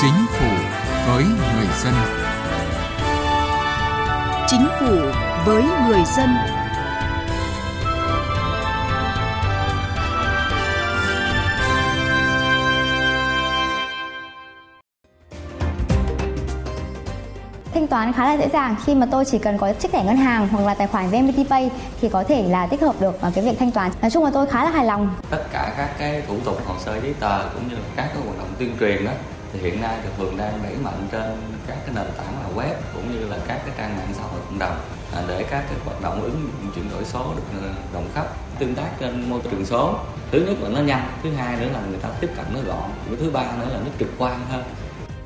Chính phủ với người dân. Chính phủ với người dân. thanh toán khá là dễ dàng khi mà tôi chỉ cần có chiếc thẻ ngân hàng hoặc là tài khoản VNPT Pay thì có thể là tích hợp được cái việc thanh toán. Nói chung là tôi khá là hài lòng. Tất cả các cái thủ tục hồ sơ giấy tờ cũng như là các cái hoạt động tuyên truyền đó thì hiện nay thì phường đang đẩy mạnh trên các cái nền tảng là web cũng như là các cái trang mạng xã hội cộng đồng à, để các cái hoạt động ứng dụng chuyển đổi số được ờ, rộng khắp tương tác trên môi trường số thứ nhất là nó nhanh thứ hai nữa là người ta tiếp cận nó gọn cái thứ ba nữa là nó trực quan hơn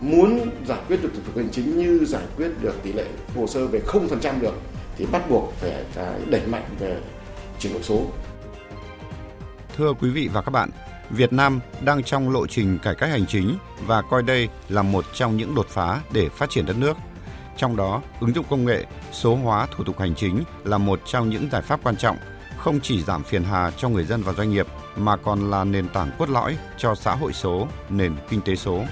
muốn giải quyết được thủ tục hành chính như giải quyết được tỷ lệ hồ sơ về 0% được thì bắt buộc phải cái đẩy mạnh về chuyển đổi số. Thưa quý vị và các bạn, Việt Nam đang trong lộ trình cải cách hành chính và coi đây là một trong những đột phá để phát triển đất nước. Trong đó, ứng dụng công nghệ, số hóa thủ tục hành chính là một trong những giải pháp quan trọng, không chỉ giảm phiền hà cho người dân và doanh nghiệp mà còn là nền tảng cốt lõi cho xã hội số, nền kinh tế số.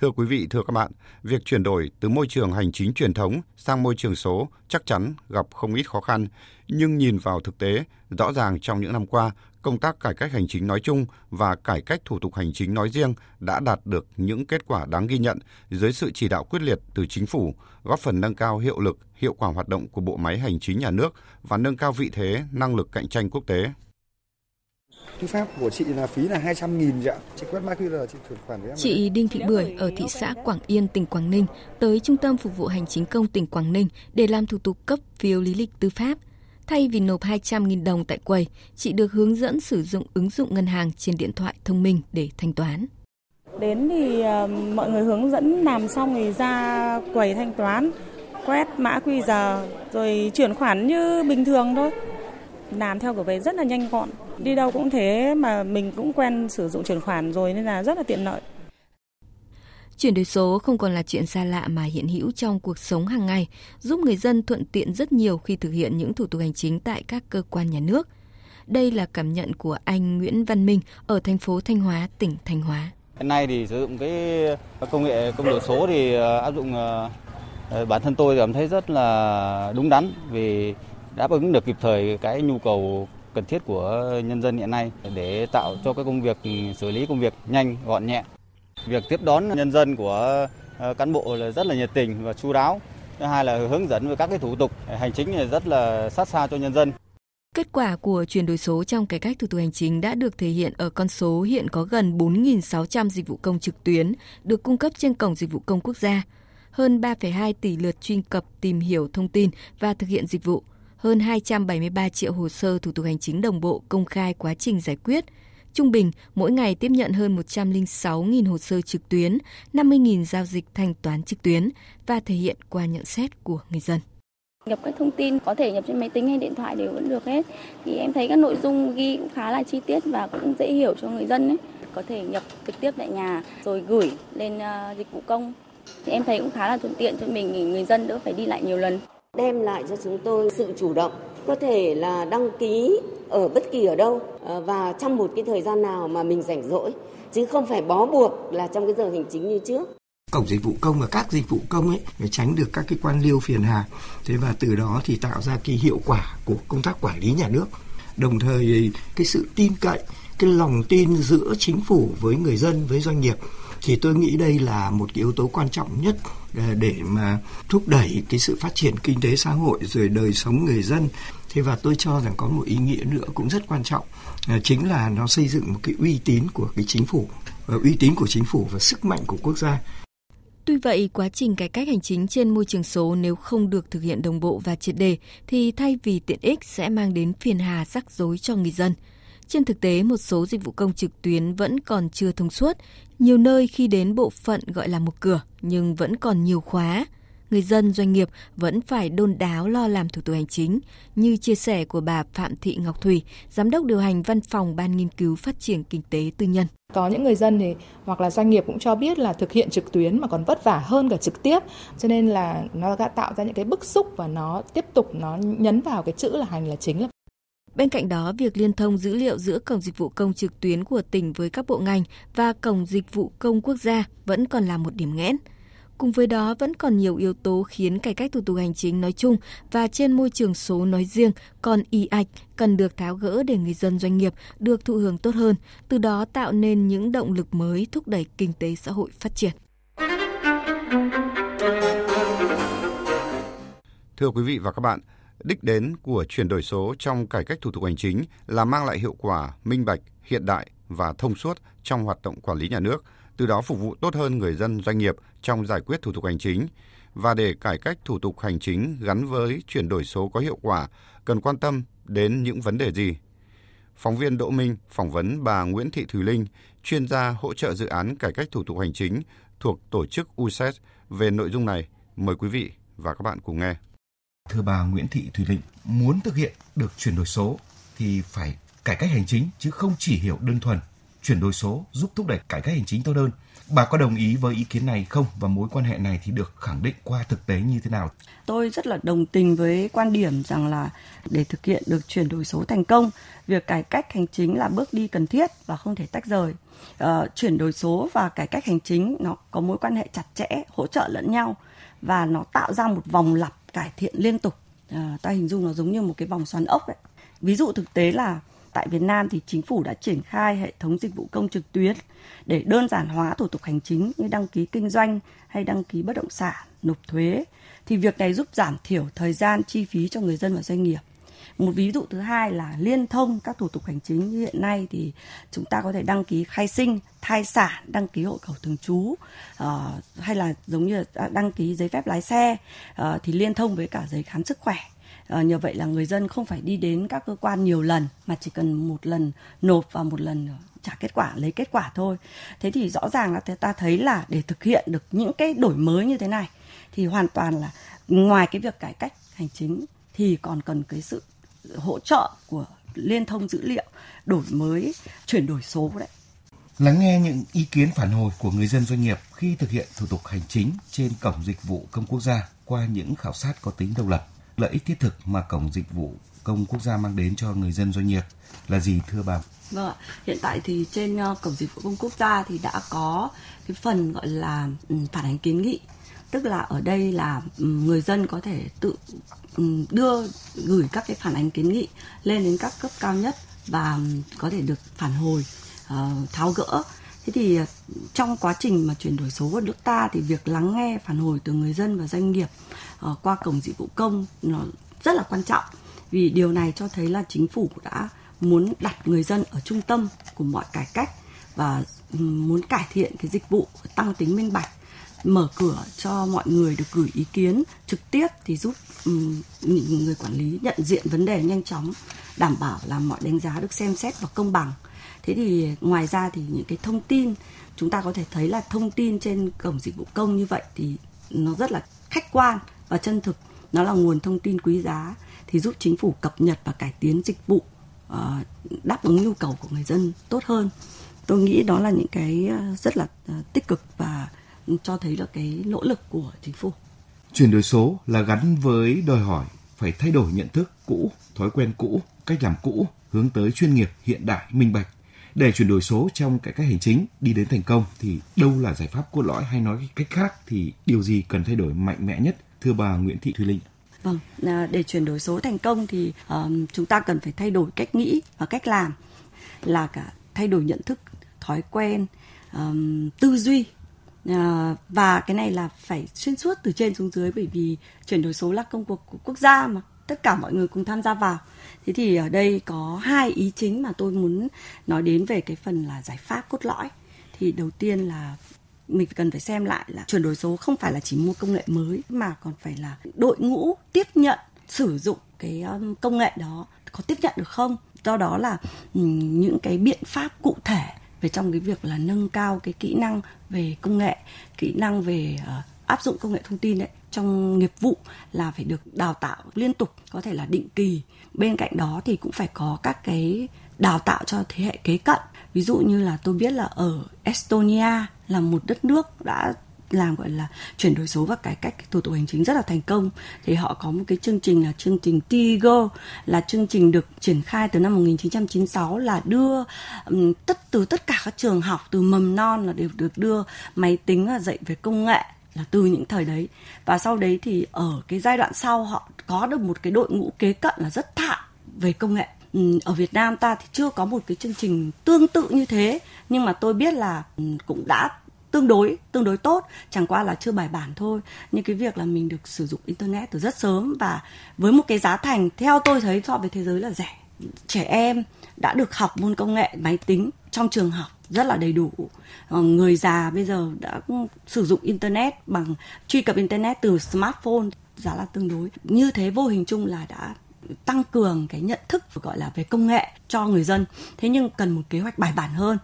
Thưa quý vị, thưa các bạn, việc chuyển đổi từ môi trường hành chính truyền thống sang môi trường số chắc chắn gặp không ít khó khăn, nhưng nhìn vào thực tế, rõ ràng trong những năm qua, công tác cải cách hành chính nói chung và cải cách thủ tục hành chính nói riêng đã đạt được những kết quả đáng ghi nhận dưới sự chỉ đạo quyết liệt từ chính phủ, góp phần nâng cao hiệu lực, hiệu quả hoạt động của bộ máy hành chính nhà nước và nâng cao vị thế, năng lực cạnh tranh quốc tế. Tư pháp của chị là phí là 200 nghìn ạ. Chị quét mã QR chị chuyển khoản với em. Chị Đinh Thị Bưởi ở thị xã Quảng Yên, tỉnh Quảng Ninh tới Trung tâm Phục vụ Hành chính công tỉnh Quảng Ninh để làm thủ tục cấp phiếu lý lịch tư pháp. Thay vì nộp 200.000 đồng tại quầy, chị được hướng dẫn sử dụng ứng dụng ngân hàng trên điện thoại thông minh để thanh toán. Đến thì uh, mọi người hướng dẫn làm xong thì ra quầy thanh toán, quét mã QR rồi chuyển khoản như bình thường thôi làm theo kiểu về rất là nhanh gọn đi đâu cũng thế mà mình cũng quen sử dụng chuyển khoản rồi nên là rất là tiện lợi Chuyển đổi số không còn là chuyện xa lạ mà hiện hữu trong cuộc sống hàng ngày, giúp người dân thuận tiện rất nhiều khi thực hiện những thủ tục hành chính tại các cơ quan nhà nước. Đây là cảm nhận của anh Nguyễn Văn Minh ở thành phố Thanh Hóa, tỉnh Thanh Hóa. Hiện nay thì sử dụng cái công nghệ công nghệ số thì ờ, áp dụng ờ, ờ, bản thân tôi cảm thấy rất là đúng đắn vì đáp ứng được kịp thời cái nhu cầu cần thiết của nhân dân hiện nay để tạo cho cái công việc ừ, xử lý công việc nhanh gọn nhẹ. Việc tiếp đón nhân dân của ờ, cán bộ là rất là nhiệt tình và chu đáo. Thứ hai là hướng dẫn về các cái thủ tục hành chính rất là sát sao cho nhân dân. Kết quả của chuyển đổi số trong cải cách thủ tục hành chính đã được thể hiện ở con số hiện có gần 4.600 dịch vụ công trực tuyến được cung cấp trên cổng dịch vụ công quốc gia, hơn 3,2 tỷ lượt truy cập tìm hiểu thông tin và thực hiện dịch vụ – hơn 273 triệu hồ sơ thủ tục hành chính đồng bộ công khai quá trình giải quyết. Trung bình, mỗi ngày tiếp nhận hơn 106.000 hồ sơ trực tuyến, 50.000 giao dịch thanh toán trực tuyến và thể hiện qua nhận xét của người dân. Nhập các thông tin có thể nhập trên máy tính hay điện thoại đều vẫn được hết. Thì em thấy các nội dung ghi cũng khá là chi tiết và cũng dễ hiểu cho người dân ấy. Có thể nhập trực tiếp tại nhà rồi gửi lên ờ, dịch vụ công. Thì em thấy cũng khá là thuận tiện cho mình người dân đỡ phải đi lại nhiều lần đem lại cho chúng tôi sự chủ động, có thể là đăng ký ở bất kỳ ở đâu à, và trong một cái thời gian nào mà mình rảnh rỗi. Chứ không phải bó buộc là trong cái giờ hành chính như trước. Cổng dịch vụ công và các dịch vụ công ấy để tránh được các cái quan liêu phiền hà. Thế và từ đó thì tạo ra cái hiệu quả của công tác quản lý nhà nước. Đồng thời cái sự tin cậy, cái lòng tin giữa chính phủ với người dân, với doanh nghiệp, thì tôi nghĩ đây là một cái yếu tố quan trọng nhất để mà thúc đẩy cái sự phát triển kinh tế xã hội rồi đời sống người dân thế và tôi cho rằng có một ý nghĩa nữa cũng rất quan trọng à, chính là nó xây dựng một cái uy tín của cái chính phủ và uy tín của chính phủ và sức mạnh của quốc gia Tuy vậy, quá trình cải cách hành chính trên môi trường số nếu không được thực hiện đồng bộ và triệt đề thì thay vì tiện ích sẽ mang đến phiền hà rắc rối cho người dân. Trên thực tế, một số dịch vụ công trực tuyến vẫn còn chưa thông suốt. Nhiều nơi khi đến bộ phận gọi là một cửa nhưng vẫn còn nhiều khóa. Người dân, doanh nghiệp vẫn phải đôn đáo lo làm thủ tục hành chính, như chia sẻ của bà Phạm Thị Ngọc Thủy, Giám đốc điều hành văn phòng Ban Nghiên cứu Phát triển Kinh tế Tư nhân. Có những người dân thì hoặc là doanh nghiệp cũng cho biết là thực hiện trực tuyến mà còn vất vả hơn cả trực tiếp, cho nên là nó đã tạo ra những cái bức xúc và nó tiếp tục nó nhấn vào cái chữ là hành là chính là Bên cạnh đó, việc liên thông dữ liệu giữa Cổng Dịch vụ Công trực tuyến của tỉnh với các bộ ngành và Cổng Dịch vụ Công quốc gia vẫn còn là một điểm nghẽn. Cùng với đó vẫn còn nhiều yếu tố khiến cải cách thủ tục hành chính nói chung và trên môi trường số nói riêng còn y ạch cần được tháo gỡ để người dân doanh nghiệp được thụ hưởng tốt hơn, từ đó tạo nên những động lực mới thúc đẩy kinh tế xã hội phát triển. Thưa quý vị và các bạn, đích đến của chuyển đổi số trong cải cách thủ tục hành chính là mang lại hiệu quả, minh bạch, hiện đại và thông suốt trong hoạt động quản lý nhà nước, từ đó phục vụ tốt hơn người dân doanh nghiệp trong giải quyết thủ tục hành chính. Và để cải cách thủ tục hành chính gắn với chuyển đổi số có hiệu quả, cần quan tâm đến những vấn đề gì? Phóng viên Đỗ Minh phỏng vấn bà Nguyễn Thị Thùy Linh, chuyên gia hỗ trợ dự án cải cách thủ tục hành chính thuộc tổ chức USET về nội dung này. Mời quý vị và các bạn cùng nghe. Thưa bà Nguyễn Thị Thùy Linh, muốn thực hiện được chuyển đổi số thì phải cải cách hành chính chứ không chỉ hiểu đơn thuần chuyển đổi số giúp thúc đẩy cải cách hành chính tốt hơn. Bà có đồng ý với ý kiến này không và mối quan hệ này thì được khẳng định qua thực tế như thế nào? Tôi rất là đồng tình với quan điểm rằng là để thực hiện được chuyển đổi số thành công, việc cải cách hành chính là bước đi cần thiết và không thể tách rời. Uh, chuyển đổi số và cải cách hành chính nó có mối quan hệ chặt chẽ, hỗ trợ lẫn nhau và nó tạo ra một vòng lặp cải thiện liên tục. à, ta hình dung nó giống như một cái vòng xoắn ốc ấy. Ví dụ thực tế là tại Việt Nam thì chính phủ đã triển khai hệ thống dịch vụ công trực tuyến để đơn giản hóa thủ tục hành chính như đăng ký kinh doanh hay đăng ký bất động sản, nộp thuế. Thì việc này giúp giảm thiểu thời gian chi phí cho người dân và doanh nghiệp. Một ví dụ thứ hai là liên thông các thủ tục hành chính như hiện nay thì chúng ta có thể đăng ký khai sinh, thai sản, đăng ký hộ khẩu thường trú uh, hay là giống như đăng ký giấy phép lái xe uh, thì liên thông với cả giấy khám sức khỏe. À, nhờ vậy là người dân không phải đi đến các cơ quan nhiều lần mà chỉ cần một lần nộp và một lần trả kết quả lấy kết quả thôi. Thế thì rõ ràng là ta thấy là để thực hiện được những cái đổi mới như thế này thì hoàn toàn là ngoài cái việc cải cách hành chính thì còn cần cái sự hỗ trợ của liên thông dữ liệu đổi mới chuyển đổi số đấy lắng nghe những ý kiến phản hồi của người dân doanh nghiệp khi thực hiện thủ tục hành chính trên cổng dịch vụ công quốc gia qua những khảo sát có tính độc lập lợi ích thiết thực mà cổng dịch vụ công quốc gia mang đến cho người dân doanh nghiệp là gì thưa bà? Vâng ạ. Hiện tại thì trên ờ, cổng dịch vụ công quốc gia thì đã có cái phần gọi là ừ, phản ánh kiến nghị. Tức là ở đây là người dân có thể tự đưa, gửi các cái phản ánh kiến nghị lên đến các cấp cao nhất và có thể được phản hồi ờ, tháo gỡ. Thế thì ờ, trong quá trình mà chuyển đổi số của nước ta thì việc lắng nghe, phản hồi từ người dân và doanh nghiệp ờ, qua cổng dịch vụ công nó rất là quan trọng. Vì điều này cho thấy là chính phủ đã muốn đặt người dân ở trung tâm của mọi cải cách và muốn cải thiện cái dịch vụ tăng tính minh bạch mở cửa cho mọi người được gửi ý kiến trực tiếp thì giúp um, người quản lý nhận diện vấn đề nhanh chóng đảm bảo là mọi đánh giá được xem xét và công bằng. Thế thì ngoài ra thì những cái thông tin chúng ta có thể thấy là thông tin trên cổng dịch vụ công như vậy thì nó rất là khách quan và chân thực. Nó là nguồn thông tin quý giá thì giúp chính phủ cập nhật và cải tiến dịch vụ ờ, đáp ứng nhu cầu của người dân tốt hơn. Tôi nghĩ đó là những cái ờ, rất là ờ, tích cực và cho thấy là cái nỗ lực của chính phủ chuyển đổi số là gắn với đòi hỏi phải thay đổi nhận thức cũ thói quen cũ cách làm cũ hướng tới chuyên nghiệp hiện đại minh bạch để chuyển đổi số trong cải cách hành chính đi đến thành công thì đâu là giải pháp cốt lõi hay nói cách khác thì điều gì cần thay đổi mạnh mẽ nhất thưa bà Nguyễn Thị Thùy Linh? Vâng, à, để chuyển đổi số thành công thì um, chúng ta cần phải thay đổi cách nghĩ và cách làm là cả thay đổi nhận thức, thói quen, um, tư duy Ờ, và cái này là phải xuyên suốt từ trên xuống dưới, bởi vì chuyển đổi số là công cuộc của quốc gia mà. Tất cả mọi người cùng tham gia vào. Thế thì ở đây có hai ý chính mà tôi muốn nói đến về cái phần là giải pháp cốt lõi. Thì đầu tiên là mình cần phải xem lại là chuyển đổi số không phải là chỉ mua công nghệ mới, mà còn phải là đội ngũ tiếp nhận, sử dụng cái um, công nghệ đó có tiếp nhận được không? Do đó là những cái biện pháp cụ thể về trong cái việc là nâng cao cái kỹ năng về công nghệ kỹ năng về uh, áp dụng công nghệ thông tin đấy trong nghiệp vụ là phải được đào tạo liên tục có thể là định kỳ. Bên cạnh đó thì cũng phải có các cái đào tạo cho thế hệ kế cận. Ví dụ như là tôi biết là ở Estonia là một đất nước đã làm gọi là chuyển đổi số và cải cách thủ tục hành chính rất là thành công. Thì họ có một cái chương trình là chương trình Tigo là chương trình được triển khai từ năm 1996 là đưa um, tất từ tất cả các trường học từ mầm non là đều được đưa máy tính và dạy về công nghệ là từ những thời đấy. Và sau đấy thì ở cái giai đoạn sau họ có được một cái đội ngũ kế cận là rất thạo về công nghệ. Ở Việt Nam ta thì chưa có một cái chương trình tương tự như thế nhưng mà tôi biết là cũng đã tương đối tương đối tốt. Chẳng qua là chưa bài bản thôi. Nhưng cái việc là mình được sử dụng internet từ rất sớm và với một cái giá thành, theo tôi thấy, so với thế giới là rẻ. Trẻ em đã được học môn công nghệ, máy tính trong trường học rất là đầy đủ. Người già bây giờ đã sử dụng internet bằng, truy cập internet từ smartphone, giá là tương đối. Như thế vô hình chung là đã tăng cường cái nhận thức, gọi là, về công nghệ cho người dân. Thế nhưng cần một kế hoạch bài bản hơn.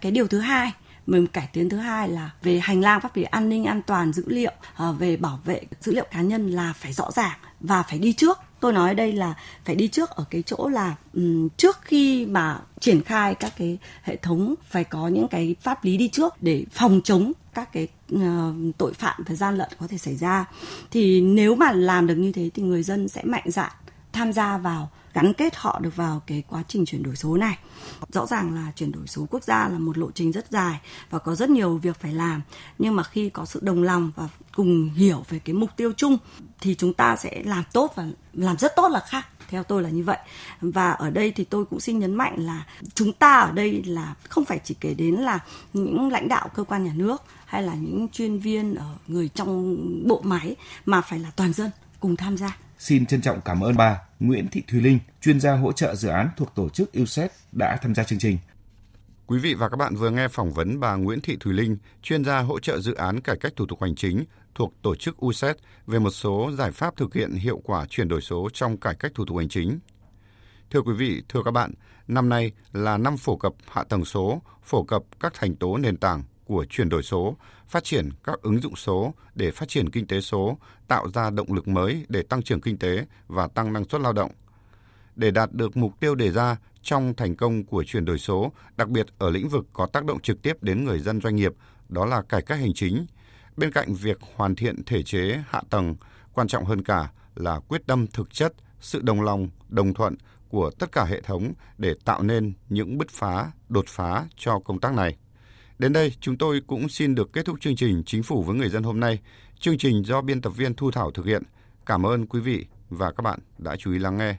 Cái điều thứ hai mình cải tiến thứ hai là về hành lang pháp lý an ninh an toàn dữ liệu ờ, về bảo vệ dữ liệu cá nhân là phải rõ ràng và phải đi trước. Tôi nói đây là phải đi trước ở cái chỗ là um, trước khi mà triển khai các cái hệ thống phải có những cái pháp lý đi trước để phòng chống các cái uh, tội phạm và gian lận có thể xảy ra. Thì nếu mà làm được như thế thì người dân sẽ mạnh dạn tham gia vào, gắn kết họ được vào cái quá trình chuyển đổi số này. Rõ ràng là chuyển đổi số quốc gia là một lộ trình rất dài và có rất nhiều việc phải làm. Nhưng mà khi có sự đồng lòng và cùng hiểu về cái mục tiêu chung thì chúng ta sẽ làm tốt và làm rất tốt là khác theo tôi là như vậy và ở đây thì tôi cũng xin nhấn mạnh là chúng ta ở đây là không phải chỉ kể đến là những lãnh đạo cơ quan nhà nước hay là những chuyên viên ở người trong bộ máy mà phải là toàn dân cùng tham gia Xin trân trọng cảm ơn bà Nguyễn Thị Thùy Linh, chuyên gia hỗ trợ dự án thuộc tổ chức USET đã tham gia chương trình. Quý vị và các bạn vừa nghe phỏng vấn bà Nguyễn Thị Thùy Linh, chuyên gia hỗ trợ dự án cải cách thủ tục hành chính thuộc tổ chức USET về một số giải pháp thực hiện hiệu quả chuyển đổi số trong cải cách thủ tục hành chính. Thưa quý vị, thưa các bạn, năm nay là năm phổ cập hạ tầng số, phổ cập các thành tố nền tảng của chuyển đổi số, phát triển các ứng dụng số để phát triển kinh tế số, tạo ra động lực mới để tăng trưởng kinh tế và tăng năng suất lao động. Để đạt được mục tiêu đề ra trong thành công của chuyển đổi số, đặc biệt ở lĩnh vực có tác động trực tiếp đến người dân doanh nghiệp, đó là cải cách hành chính. Bên cạnh việc hoàn thiện thể chế hạ tầng, quan trọng hơn cả là quyết tâm thực chất, sự đồng lòng, đồng thuận của tất cả hệ thống để tạo nên những bứt phá, đột phá cho công tác này. Đến đây, chúng tôi cũng xin được kết thúc chương trình Chính phủ với người dân hôm nay. Chương trình do biên tập viên Thu Thảo thực hiện. Cảm ơn quý vị và các bạn đã chú ý lắng nghe.